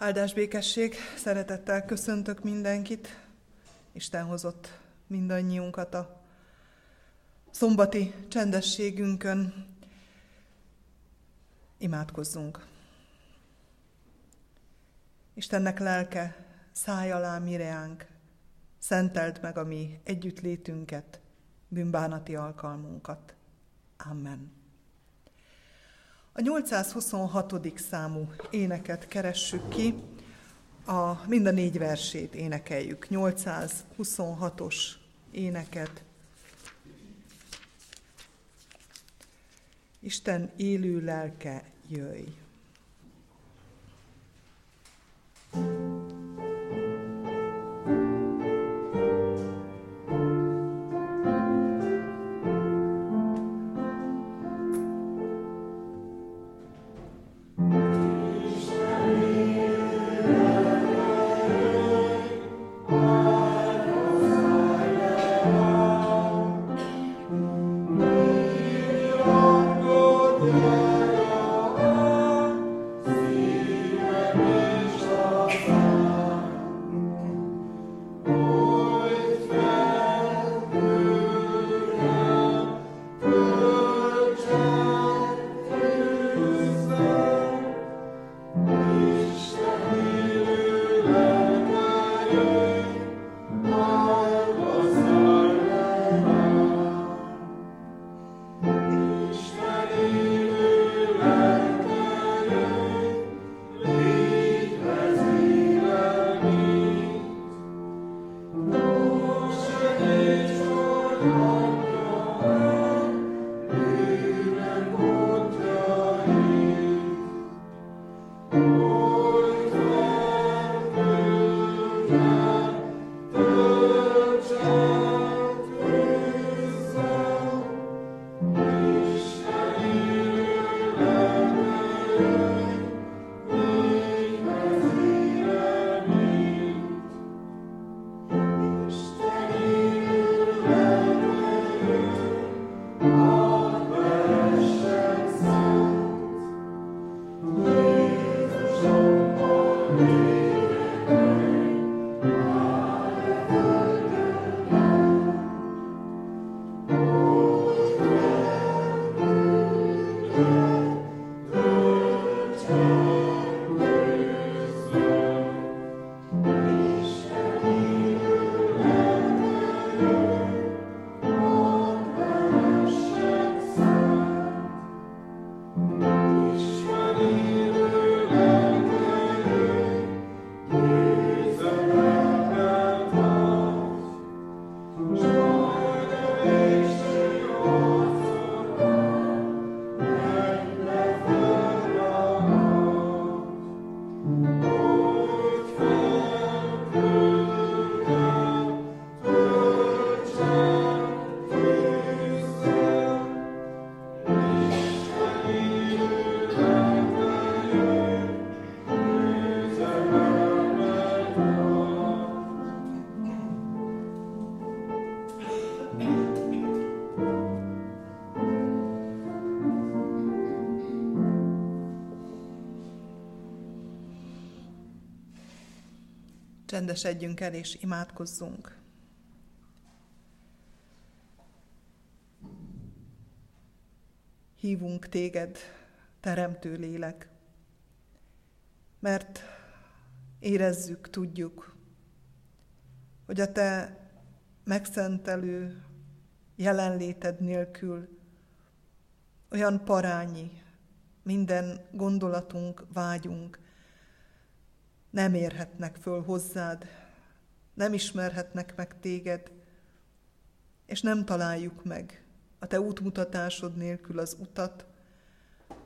Áldás békesség, szeretettel köszöntök mindenkit. Isten hozott mindannyiunkat a szombati csendességünkön. Imádkozzunk. Istennek lelke, száj alá mireánk, szenteld meg a mi együttlétünket, bűnbánati alkalmunkat. Amen. A 826. számú éneket keressük ki, a, mind a négy versét énekeljük. 826-os éneket. Isten élő lelke, jöjj! Csendesedjünk el és imádkozzunk. Hívunk téged, teremtő lélek, mert érezzük, tudjuk, hogy a te megszentelő jelenléted nélkül olyan parányi minden gondolatunk, vágyunk, nem érhetnek föl hozzád, nem ismerhetnek meg téged, és nem találjuk meg a te útmutatásod nélkül az utat,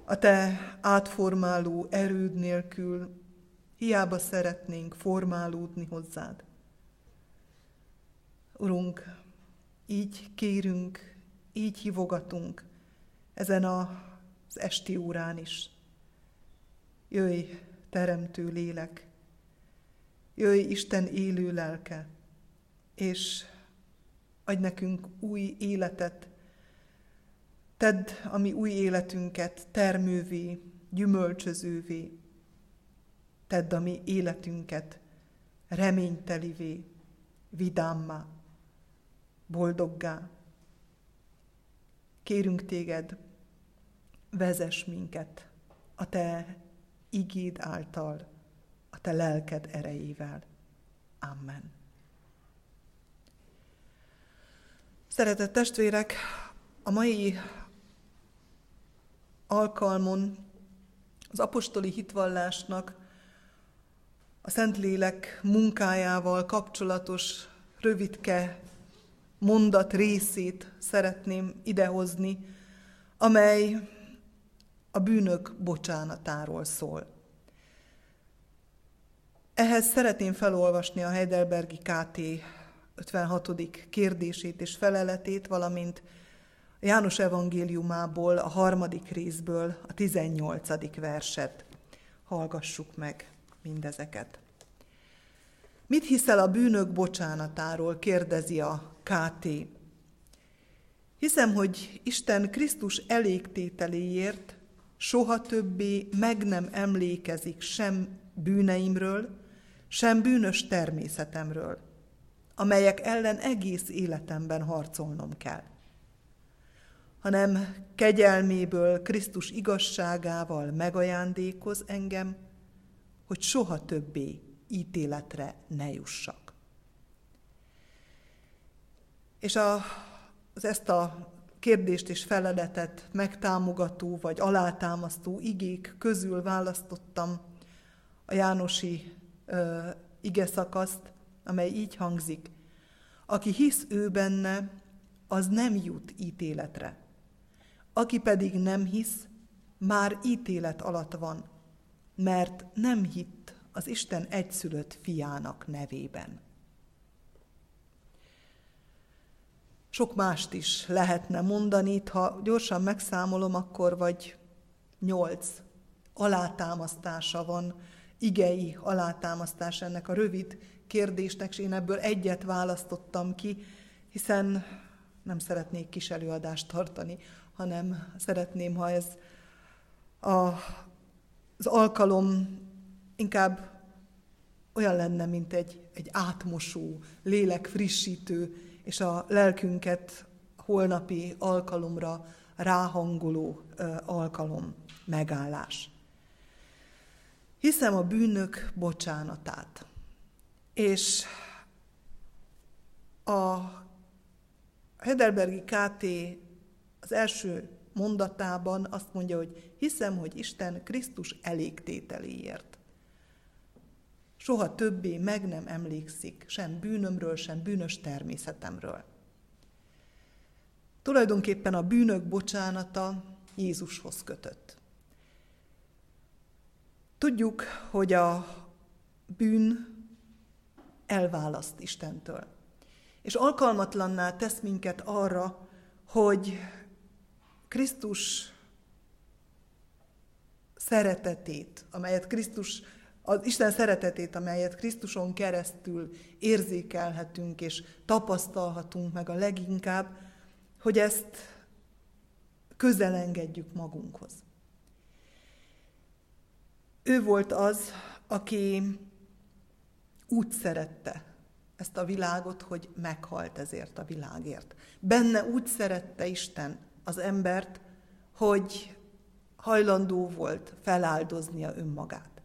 a te átformáló erőd nélkül hiába szeretnénk formálódni hozzád. Urunk, így kérünk, így hívogatunk ezen az esti órán is. Jöjj, teremtő lélek, Jöjj Isten élő lelke, és adj nekünk új életet, tedd a mi új életünket termővé, gyümölcsözővé. tedd a mi életünket reménytelivé, vidámmá, boldoggá. Kérünk téged, vezess minket a te igéd által, te lelked erejével. Amen. Szeretett testvérek, a mai alkalmon az apostoli hitvallásnak a Szentlélek munkájával kapcsolatos rövidke mondat részét szeretném idehozni, amely a bűnök bocsánatáról szól. Ehhez szeretném felolvasni a Heidelbergi KT 56. kérdését és feleletét, valamint János evangéliumából, a harmadik részből a 18. verset. Hallgassuk meg mindezeket. Mit hiszel a bűnök bocsánatáról, kérdezi a KT. Hiszem, hogy Isten Krisztus elégtételéért soha többé meg nem emlékezik sem bűneimről, sem bűnös természetemről, amelyek ellen egész életemben harcolnom kell hanem kegyelméből, Krisztus igazságával megajándékoz engem, hogy soha többé ítéletre ne jussak. És a, az ezt a kérdést és feleletet megtámogató vagy alátámasztó igék közül választottam a Jánosi ö, ige szakaszt, amely így hangzik. Aki hisz ő benne, az nem jut ítéletre. Aki pedig nem hisz, már ítélet alatt van, mert nem hitt az Isten egyszülött fiának nevében. Sok mást is lehetne mondani, ha gyorsan megszámolom, akkor vagy nyolc alátámasztása van, igei alátámasztás ennek a rövid kérdésnek, és én ebből egyet választottam ki, hiszen nem szeretnék kis előadást tartani, hanem szeretném, ha ez a, az alkalom inkább olyan lenne, mint egy, egy átmosó, lélek frissítő, és a lelkünket holnapi alkalomra ráhangoló alkalom, megállás. Hiszem a bűnök bocsánatát. És a Heidelbergi KT az első mondatában azt mondja, hogy hiszem, hogy Isten Krisztus elégtételéért. Soha többé meg nem emlékszik sem bűnömről, sem bűnös természetemről. Tulajdonképpen a bűnök bocsánata Jézushoz kötött. Tudjuk, hogy a bűn elválaszt Istentől, és alkalmatlanná tesz minket arra, hogy Krisztus szeretetét, amelyet Krisztus, az Isten szeretetét, amelyet Krisztuson keresztül érzékelhetünk és tapasztalhatunk meg a leginkább, hogy ezt közelengedjük magunkhoz. Ő volt az, aki úgy szerette ezt a világot, hogy meghalt ezért a világért. Benne úgy szerette Isten az embert, hogy hajlandó volt feláldoznia önmagát.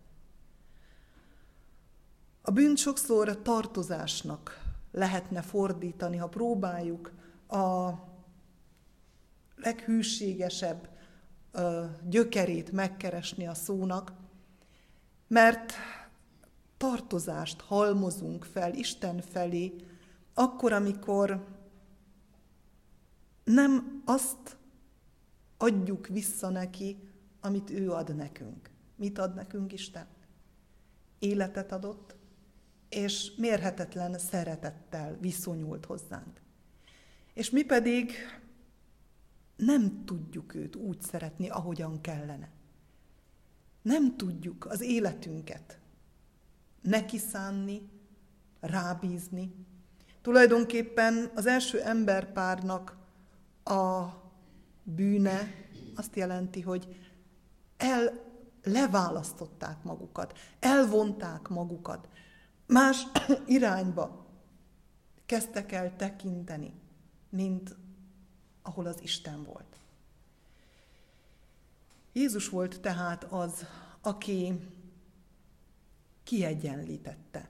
A bűn sokszor tartozásnak lehetne fordítani, ha próbáljuk a leghűségesebb gyökerét megkeresni a szónak, mert tartozást halmozunk fel Isten felé, akkor, amikor nem azt adjuk vissza neki, amit ő ad nekünk. Mit ad nekünk Isten? Életet adott, és mérhetetlen szeretettel viszonyult hozzánk. És mi pedig nem tudjuk őt úgy szeretni, ahogyan kellene. Nem tudjuk az életünket neki szánni, rábízni. Tulajdonképpen az első emberpárnak a bűne azt jelenti, hogy leválasztották magukat, elvonták magukat, más irányba kezdtek el tekinteni, mint ahol az Isten volt. Jézus volt tehát az, aki kiegyenlítette.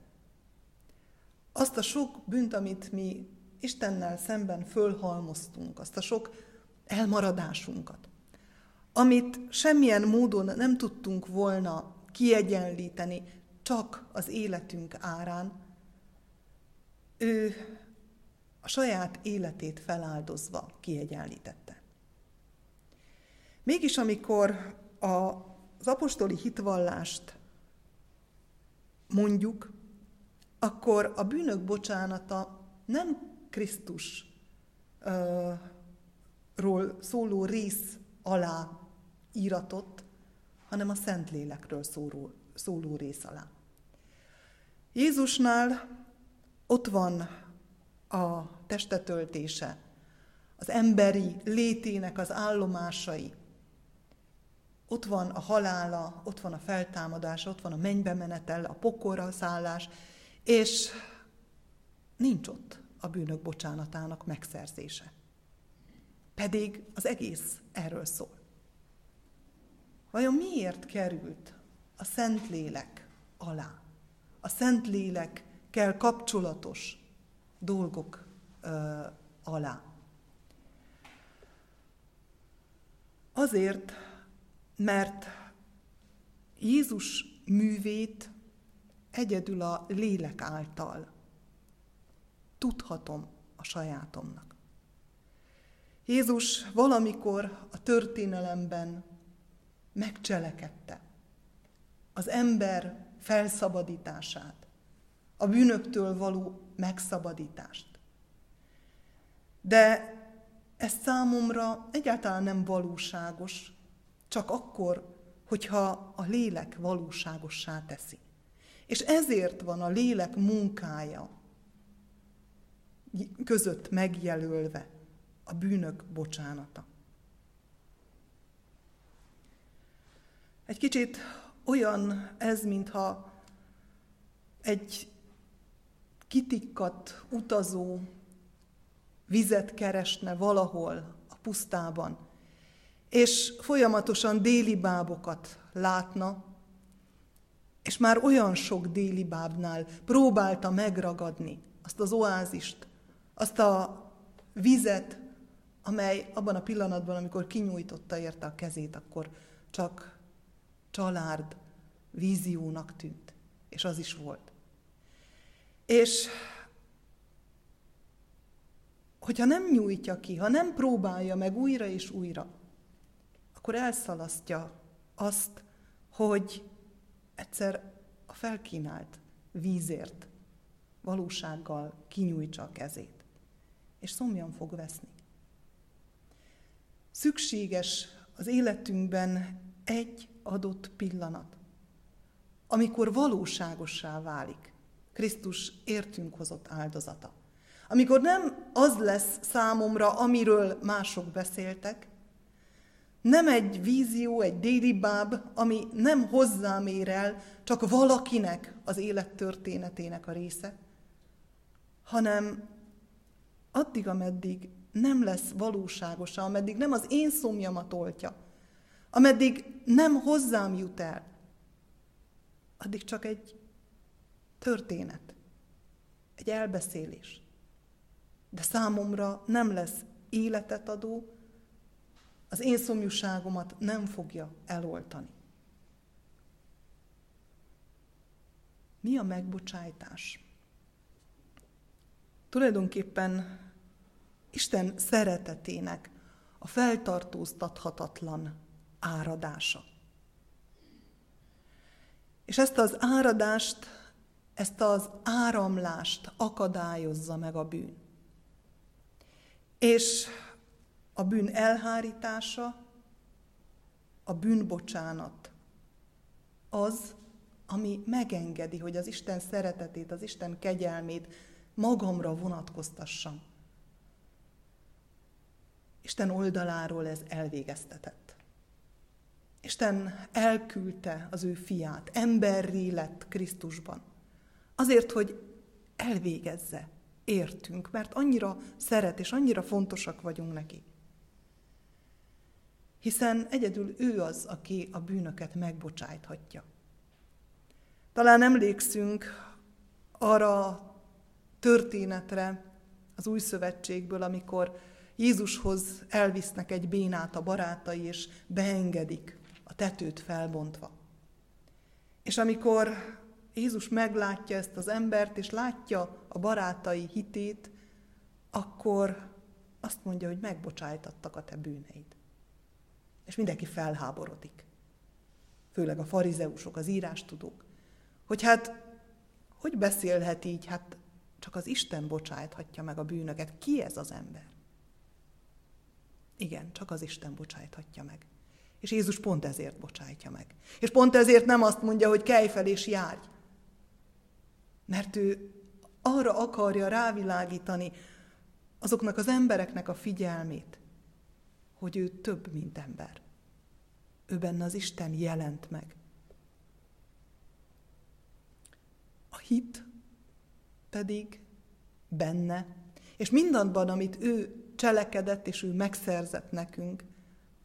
Azt a sok bűnt, amit mi Istennel szemben fölhalmoztunk, azt a sok elmaradásunkat, amit semmilyen módon nem tudtunk volna kiegyenlíteni, csak az életünk árán, ő a saját életét feláldozva kiegyenlítette. Mégis amikor az apostoli hitvallást mondjuk, akkor a bűnök bocsánata nem Krisztusról szóló rész alá íratott, hanem a Szentlélekről szóló, szóló rész alá. Jézusnál ott van a testetöltése, az emberi létének az állomásai, ott van a halála, ott van a feltámadás, ott van a mennybe menetel, a pokorra szállás, és nincs ott a bűnök bocsánatának megszerzése. Pedig az egész erről szól. Vajon miért került a Szentlélek alá? A Szentlélekkel kapcsolatos dolgok ö, alá. Azért, mert Jézus művét egyedül a lélek által tudhatom a sajátomnak. Jézus valamikor a történelemben megcselekedte az ember felszabadítását, a bűnöktől való megszabadítást. De ez számomra egyáltalán nem valóságos, csak akkor, hogyha a lélek valóságossá teszi. És ezért van a lélek munkája között megjelölve a bűnök bocsánata. Egy kicsit olyan ez, mintha egy kitikkat utazó vizet keresne valahol a pusztában, és folyamatosan déli bábokat látna, és már olyan sok déli bábnál próbálta megragadni azt az oázist, azt a vizet, amely abban a pillanatban, amikor kinyújtotta érte a kezét, akkor csak család víziónak tűnt. És az is volt. És hogyha nem nyújtja ki, ha nem próbálja meg újra és újra, akkor elszalasztja azt, hogy egyszer a felkínált vízért valósággal kinyújtsa a kezét, és szomjan fog veszni. Szükséges az életünkben egy adott pillanat, amikor valóságossá válik Krisztus értünk hozott áldozata. Amikor nem az lesz számomra, amiről mások beszéltek, nem egy vízió, egy déli báb, ami nem hozzám ér el, csak valakinek az élettörténetének a része, hanem addig, ameddig nem lesz valóságosa, ameddig nem az én szomjamat oltja, ameddig nem hozzám jut el, addig csak egy történet, egy elbeszélés. De számomra nem lesz életet adó, az én szomjúságomat nem fogja eloltani. Mi a megbocsájtás? Tulajdonképpen Isten szeretetének a feltartóztathatatlan áradása. És ezt az áradást, ezt az áramlást akadályozza meg a bűn. És a bűn elhárítása, a bűnbocsánat az, ami megengedi, hogy az Isten szeretetét, az Isten kegyelmét magamra vonatkoztassam. Isten oldaláról ez elvégeztetett. Isten elküldte az ő fiát, emberré lett Krisztusban. Azért, hogy elvégezze, értünk, mert annyira szeret és annyira fontosak vagyunk neki. Hiszen egyedül ő az, aki a bűnöket megbocsájthatja. Talán emlékszünk arra a történetre az új szövetségből, amikor Jézushoz elvisznek egy bénát a barátai, és beengedik a tetőt felbontva. És amikor Jézus meglátja ezt az embert, és látja a barátai hitét, akkor azt mondja, hogy megbocsájtattak a te bűneid. És mindenki felháborodik. Főleg a farizeusok, az írástudók. Hogy hát, hogy beszélhet így? Hát csak az Isten bocsájthatja meg a bűnöket. Ki ez az ember? Igen, csak az Isten bocsájthatja meg. És Jézus pont ezért bocsájtja meg. És pont ezért nem azt mondja, hogy kelj fel és járj. Mert ő arra akarja rávilágítani azoknak az embereknek a figyelmét, hogy ő több, mint ember. Ő benne az Isten jelent meg. A hit pedig benne, és mindanban, amit ő cselekedett és ő megszerzett nekünk,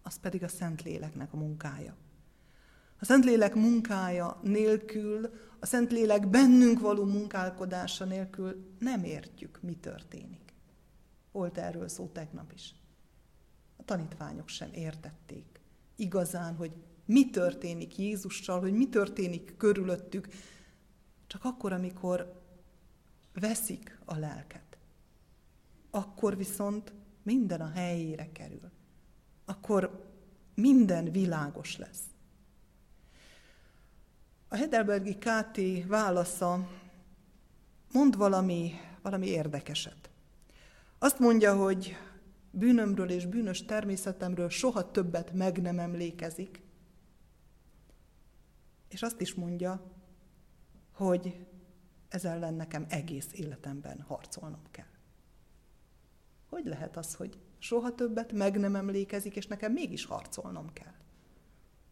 az pedig a Szentléleknek a munkája. A Szentlélek munkája nélkül, a Szentlélek bennünk való munkálkodása nélkül nem értjük, mi történik. Volt erről szó tegnap is. A tanítványok sem értették igazán, hogy mi történik Jézussal, hogy mi történik körülöttük, csak akkor, amikor veszik a lelket. Akkor viszont minden a helyére kerül. Akkor minden világos lesz. A Heidelbergi KT válasza mond valami, valami érdekeset. Azt mondja, hogy bűnömről és bűnös természetemről soha többet meg nem emlékezik, és azt is mondja, hogy ez ellen nekem egész életemben harcolnom kell. Hogy lehet az, hogy soha többet meg nem emlékezik, és nekem mégis harcolnom kell?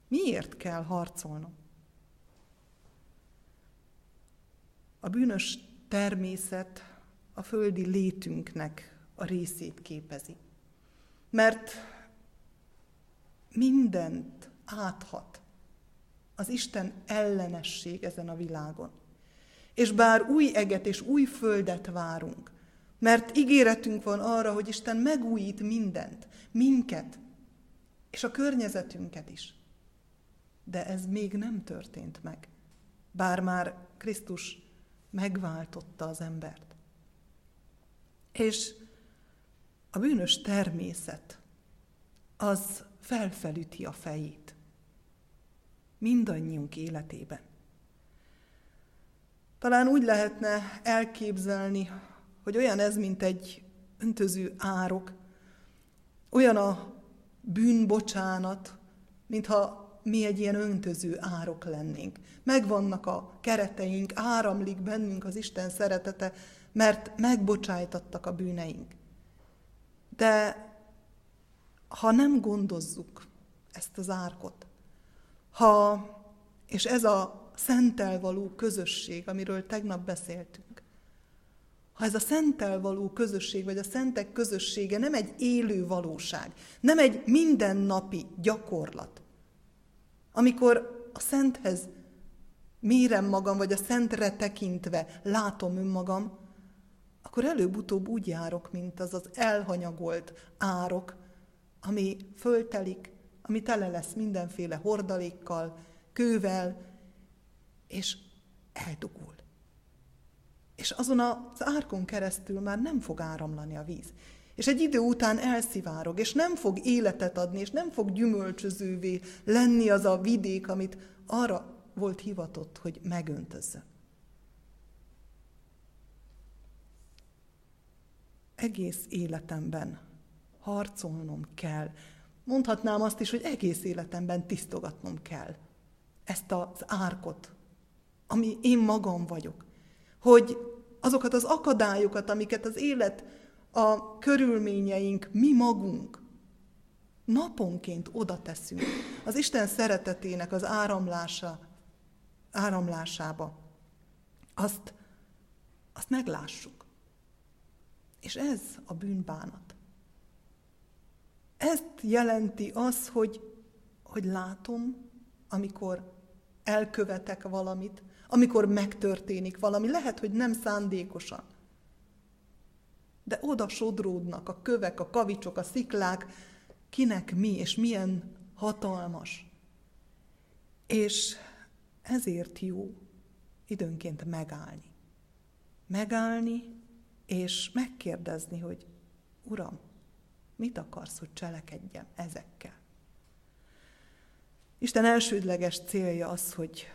Miért kell harcolnom? A bűnös természet a földi létünknek a részét képezi. Mert mindent áthat az Isten ellenesség ezen a világon. És bár új eget és új földet várunk, mert ígéretünk van arra, hogy Isten megújít mindent, minket, és a környezetünket is. De ez még nem történt meg, bár már Krisztus megváltotta az embert. És a bűnös természet az felfelüti a fejét mindannyiunk életében. Talán úgy lehetne elképzelni, hogy olyan ez, mint egy öntöző árok, olyan a bűnbocsánat, mintha mi egy ilyen öntöző árok lennénk. Megvannak a kereteink, áramlik bennünk az Isten szeretete, mert megbocsájtattak a bűneink. De ha nem gondozzuk ezt az árkot, ha, és ez a szentel való közösség, amiről tegnap beszéltünk, ha ez a szentel való közösség, vagy a szentek közössége nem egy élő valóság, nem egy mindennapi gyakorlat, amikor a szenthez mérem magam, vagy a szentre tekintve látom önmagam, akkor előbb-utóbb úgy járok, mint az az elhanyagolt árok, ami föltelik, ami tele lesz mindenféle hordalékkal, kővel, és eldugul. És azon az árkon keresztül már nem fog áramlani a víz. És egy idő után elszivárog, és nem fog életet adni, és nem fog gyümölcsözővé lenni az a vidék, amit arra volt hivatott, hogy megöntözze. Egész életemben harcolnom kell. Mondhatnám azt is, hogy egész életemben tisztogatnom kell ezt az árkot, ami én magam vagyok. Hogy azokat az akadályokat, amiket az élet, a körülményeink, mi magunk naponként oda teszünk az Isten szeretetének az áramlása, áramlásába, azt, azt meglássuk. És ez a bűnbánat. Ezt jelenti az, hogy, hogy látom, amikor elkövetek valamit, amikor megtörténik valami, lehet, hogy nem szándékosan. De oda sodródnak a kövek, a kavicsok, a sziklák, kinek mi, és milyen hatalmas. És ezért jó időnként megállni. Megállni, és megkérdezni, hogy Uram, mit akarsz, hogy cselekedjem ezekkel? Isten elsődleges célja az, hogy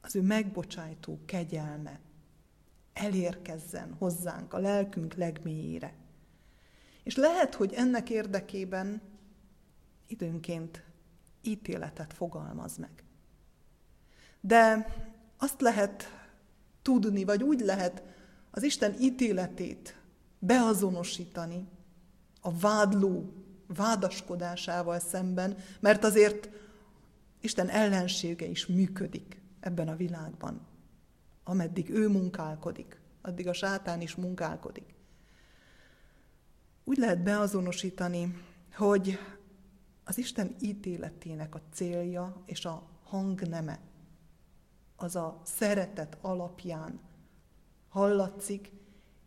az ő megbocsájtó kegyelme elérkezzen hozzánk a lelkünk legmélyére. És lehet, hogy ennek érdekében időnként ítéletet fogalmaz meg. De azt lehet tudni, vagy úgy lehet az Isten ítéletét beazonosítani a vádló vádaskodásával szemben, mert azért Isten ellensége is működik ebben a világban. Ameddig ő munkálkodik, addig a sátán is munkálkodik. Úgy lehet beazonosítani, hogy az Isten ítéletének a célja és a hangneme az a szeretet alapján hallatszik,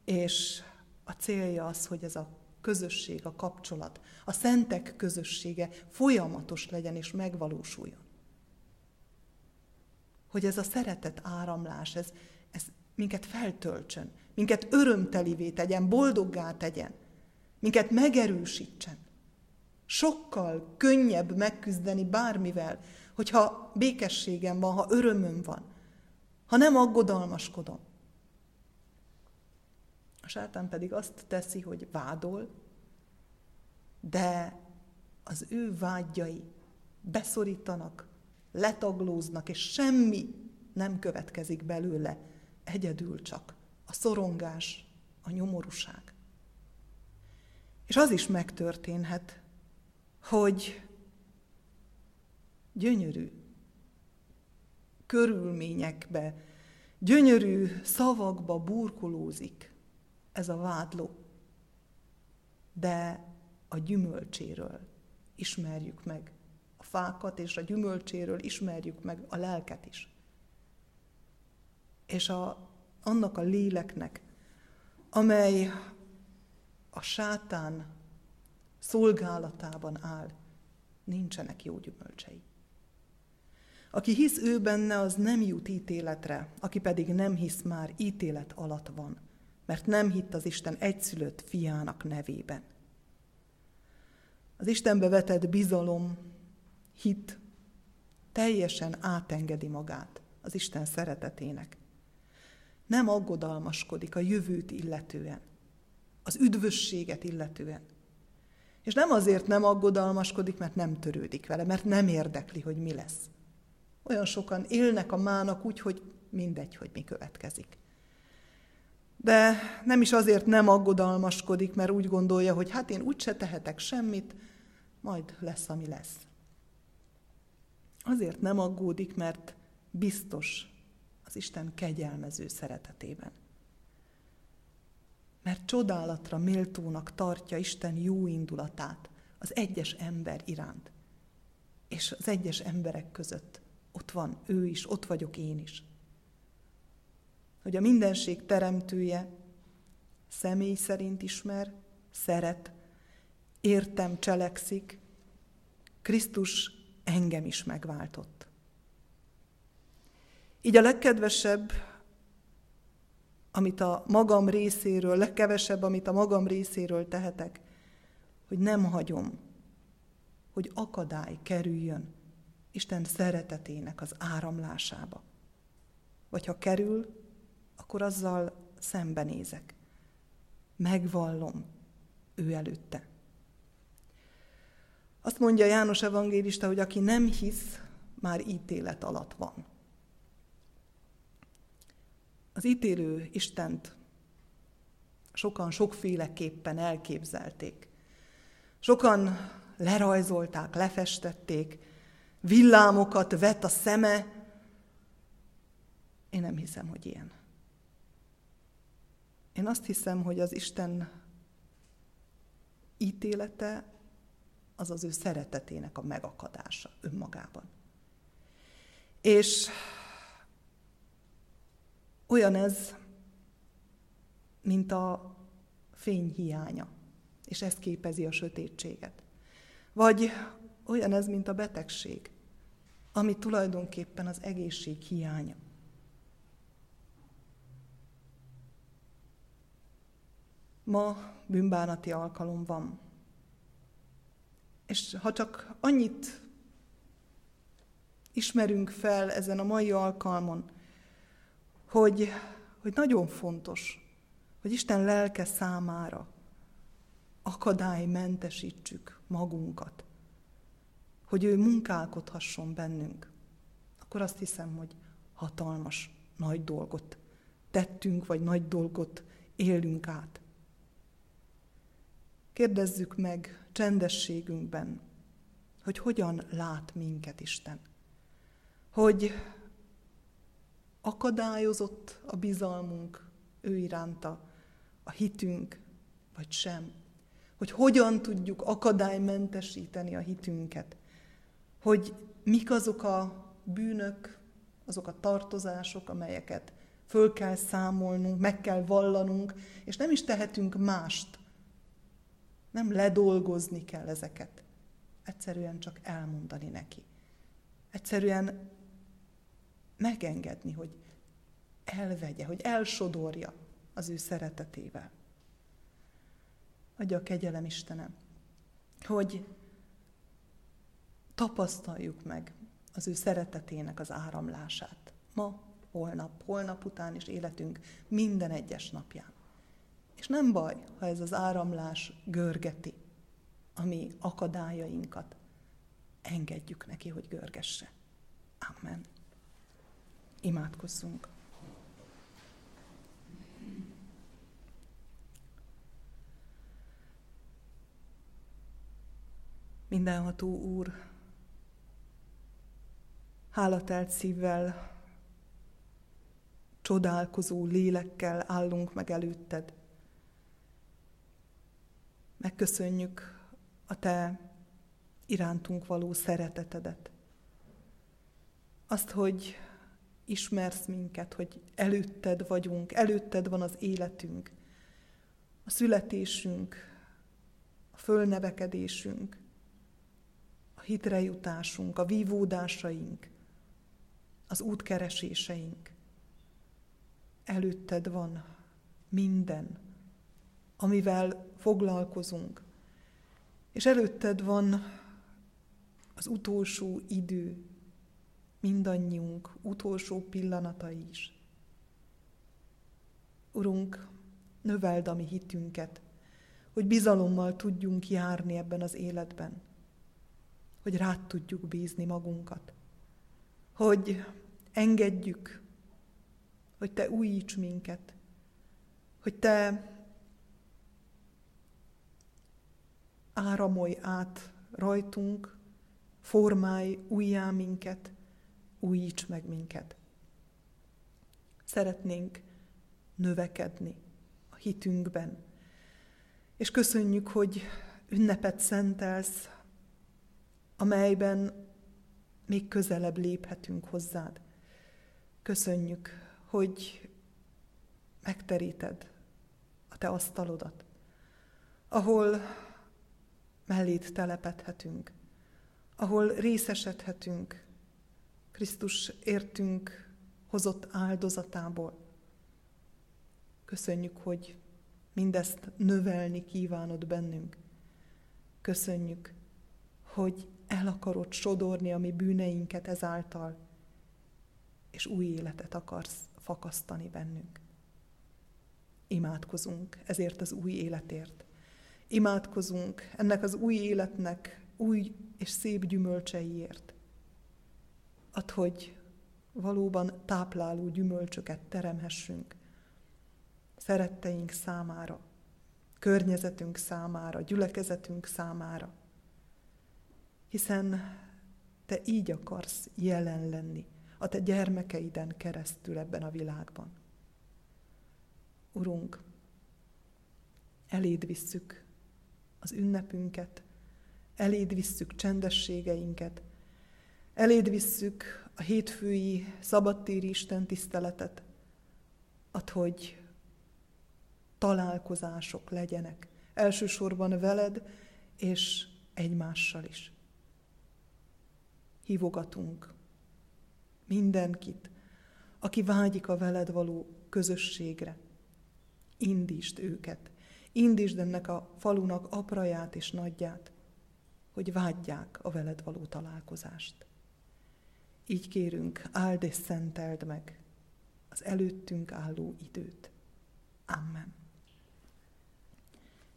és a célja az, hogy ez a közösség, a kapcsolat, a szentek közössége folyamatos legyen és megvalósuljon. Hogy ez a szeretet áramlás, ez, ez minket feltöltsön, minket örömtelivé tegyen, boldoggá tegyen, minket megerősítsen. Sokkal könnyebb megküzdeni bármivel, hogyha békességem van, ha örömöm van, ha nem aggodalmaskodom. A sátán pedig azt teszi, hogy vádol, de az ő vágyai beszorítanak, letaglóznak, és semmi nem következik belőle, egyedül csak a szorongás, a nyomorúság. És az is megtörténhet, hogy gyönyörű körülményekbe, gyönyörű szavakba burkolózik ez a vádló. De a gyümölcséről ismerjük meg a fákat, és a gyümölcséről ismerjük meg a lelket is. És a, annak a léleknek, amely a sátán szolgálatában áll, nincsenek jó gyümölcsei. Aki hisz ő benne, az nem jut ítéletre, aki pedig nem hisz már, ítélet alatt van, mert nem hitt az Isten egyszülött fiának nevében. Az Istenbe vetett bizalom, hit teljesen átengedi magát az Isten szeretetének. Nem aggodalmaskodik a jövőt illetően, az üdvösséget illetően. És nem azért nem aggodalmaskodik, mert nem törődik vele, mert nem érdekli, hogy mi lesz. Olyan sokan élnek a mának úgy, hogy mindegy, hogy mi következik. De nem is azért nem aggodalmaskodik, mert úgy gondolja, hogy hát én úgyse tehetek semmit, majd lesz, ami lesz. Azért nem aggódik, mert biztos az Isten kegyelmező szeretetében. Mert csodálatra méltónak tartja Isten jó indulatát az egyes ember iránt. És az egyes emberek között ott van ő is, ott vagyok én is. Hogy a mindenség teremtője személy szerint ismer, szeret, értem, cselekszik, Krisztus engem is megváltott. Így a legkedvesebb, amit a magam részéről, legkevesebb, amit a magam részéről tehetek, hogy nem hagyom, hogy akadály kerüljön Isten szeretetének az áramlásába. Vagy ha kerül, akkor azzal szembenézek. Megvallom ő előtte. Azt mondja János evangélista, hogy aki nem hisz, már ítélet alatt van. Az ítélő Istent sokan sokféleképpen elképzelték. Sokan lerajzolták, lefestették, villámokat vet a szeme. Én nem hiszem, hogy ilyen. Én azt hiszem, hogy az Isten ítélete az az ő szeretetének a megakadása önmagában. És olyan ez, mint a fény hiánya, és ez képezi a sötétséget. Vagy olyan ez, mint a betegség, ami tulajdonképpen az egészség hiánya. Ma bűnbánati alkalom van. És ha csak annyit ismerünk fel ezen a mai alkalmon, hogy, hogy nagyon fontos, hogy Isten lelke számára akadálymentesítsük magunkat, hogy ő munkálkodhasson bennünk, akkor azt hiszem, hogy hatalmas, nagy dolgot tettünk, vagy nagy dolgot élünk át. Kérdezzük meg csendességünkben, hogy hogyan lát minket Isten. Hogy akadályozott a bizalmunk ő iránta, a hitünk, vagy sem. Hogy hogyan tudjuk akadálymentesíteni a hitünket. Hogy mik azok a bűnök, azok a tartozások, amelyeket föl kell számolnunk, meg kell vallanunk, és nem is tehetünk mást. Nem ledolgozni kell ezeket. Egyszerűen csak elmondani neki. Egyszerűen megengedni, hogy elvegye, hogy elsodorja az ő szeretetével. Adja a kegyelem Istenem, hogy tapasztaljuk meg az ő szeretetének az áramlását. Ma, holnap, holnap után is életünk minden egyes napján. És nem baj, ha ez az áramlás görgeti a mi akadályainkat. Engedjük neki, hogy görgesse. Amen. Imádkozzunk. Mindenható Úr, hálatelt szívvel, csodálkozó lélekkel állunk meg előtted. Megköszönjük a Te irántunk való szeretetedet. Azt, hogy ismersz minket, hogy előtted vagyunk, előtted van az életünk, a születésünk, a fölnevekedésünk, a hitrejutásunk, a vívódásaink, az útkereséseink. Előtted van minden, amivel foglalkozunk, és előtted van az utolsó idő, mindannyiunk utolsó pillanata is. Urunk, növeld a mi hitünket, hogy bizalommal tudjunk járni ebben az életben, hogy rád tudjuk bízni magunkat, hogy engedjük, hogy Te újíts minket, hogy Te áramolj át rajtunk, formálj újjá minket, újíts meg minket. Szeretnénk növekedni a hitünkben. És köszönjük, hogy ünnepet szentelsz, amelyben még közelebb léphetünk hozzád. Köszönjük, hogy megteríted a te asztalodat, ahol mellét telepedhetünk, ahol részesedhetünk Krisztus értünk hozott áldozatából. Köszönjük, hogy mindezt növelni kívánod bennünk. Köszönjük, hogy el akarod sodorni a mi bűneinket ezáltal, és új életet akarsz fakasztani bennünk. Imádkozunk ezért az új életért. Imádkozunk ennek az új életnek új és szép gyümölcseiért. Add, hogy valóban tápláló gyümölcsöket teremhessünk szeretteink számára, környezetünk számára, gyülekezetünk számára. hiszen te így akarsz jelen lenni a te gyermekeiden keresztül ebben a világban. Urunk, eléd visszük az ünnepünket, eléd visszük csendességeinket, eléd visszük a hétfői szabadtéri Isten tiszteletet, ad, hogy találkozások legyenek, elsősorban veled és egymással is. Hívogatunk mindenkit, aki vágyik a veled való közösségre. Indítsd őket, indítsd ennek a falunak apraját és nagyját, hogy vágyják a veled való találkozást. Így kérünk, áld és szenteld meg az előttünk álló időt. Amen.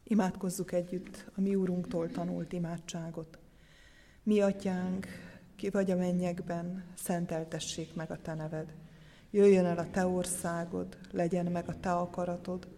Imádkozzuk együtt a mi úrunktól tanult imádságot. Mi atyánk, ki vagy a mennyekben, szenteltessék meg a te neved. Jöjjön el a te országod, legyen meg a te akaratod,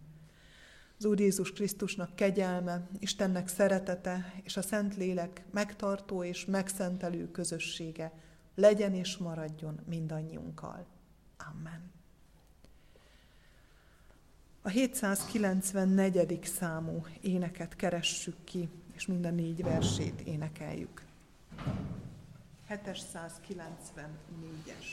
Az Úr Jézus Krisztusnak kegyelme, Istennek szeretete és a Szentlélek megtartó és megszentelő közössége legyen és maradjon mindannyiunkkal. Amen. A 794. számú éneket keressük ki, és mind a négy versét énekeljük. 794-es.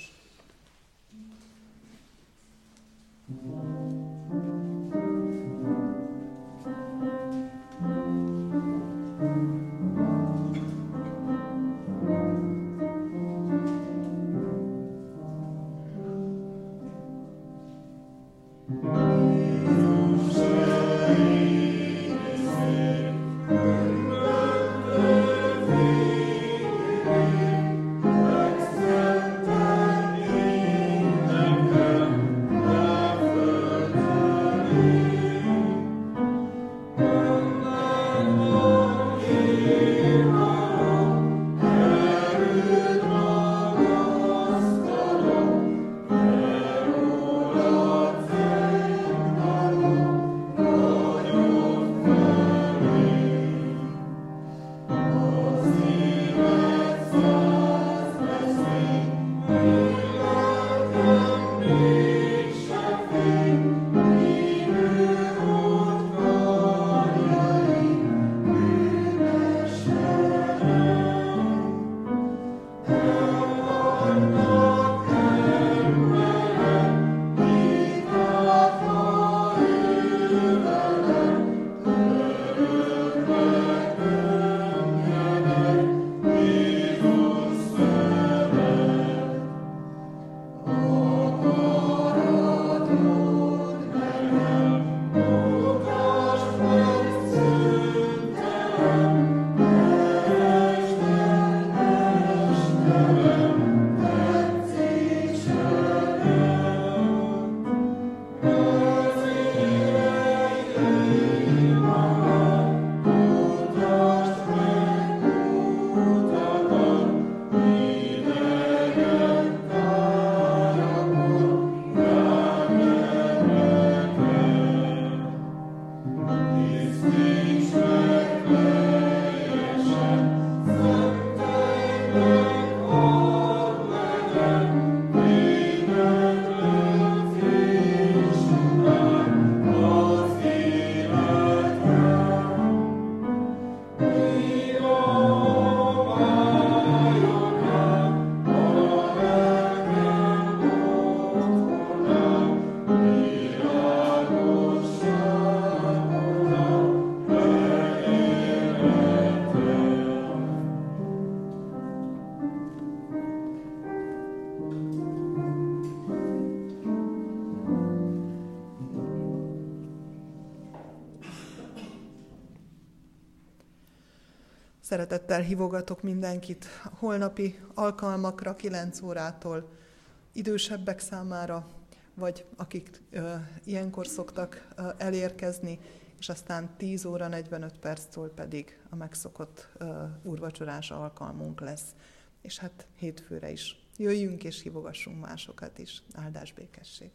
Szeretettel hívogatok mindenkit holnapi alkalmakra 9 órától idősebbek számára vagy akik ö, ilyenkor szoktak ö, elérkezni, és aztán 10 óra 45 perctől pedig a megszokott ö, úrvacsorás alkalmunk lesz. És hát hétfőre is jöjjünk és hívogassunk másokat is. Áldás békesség!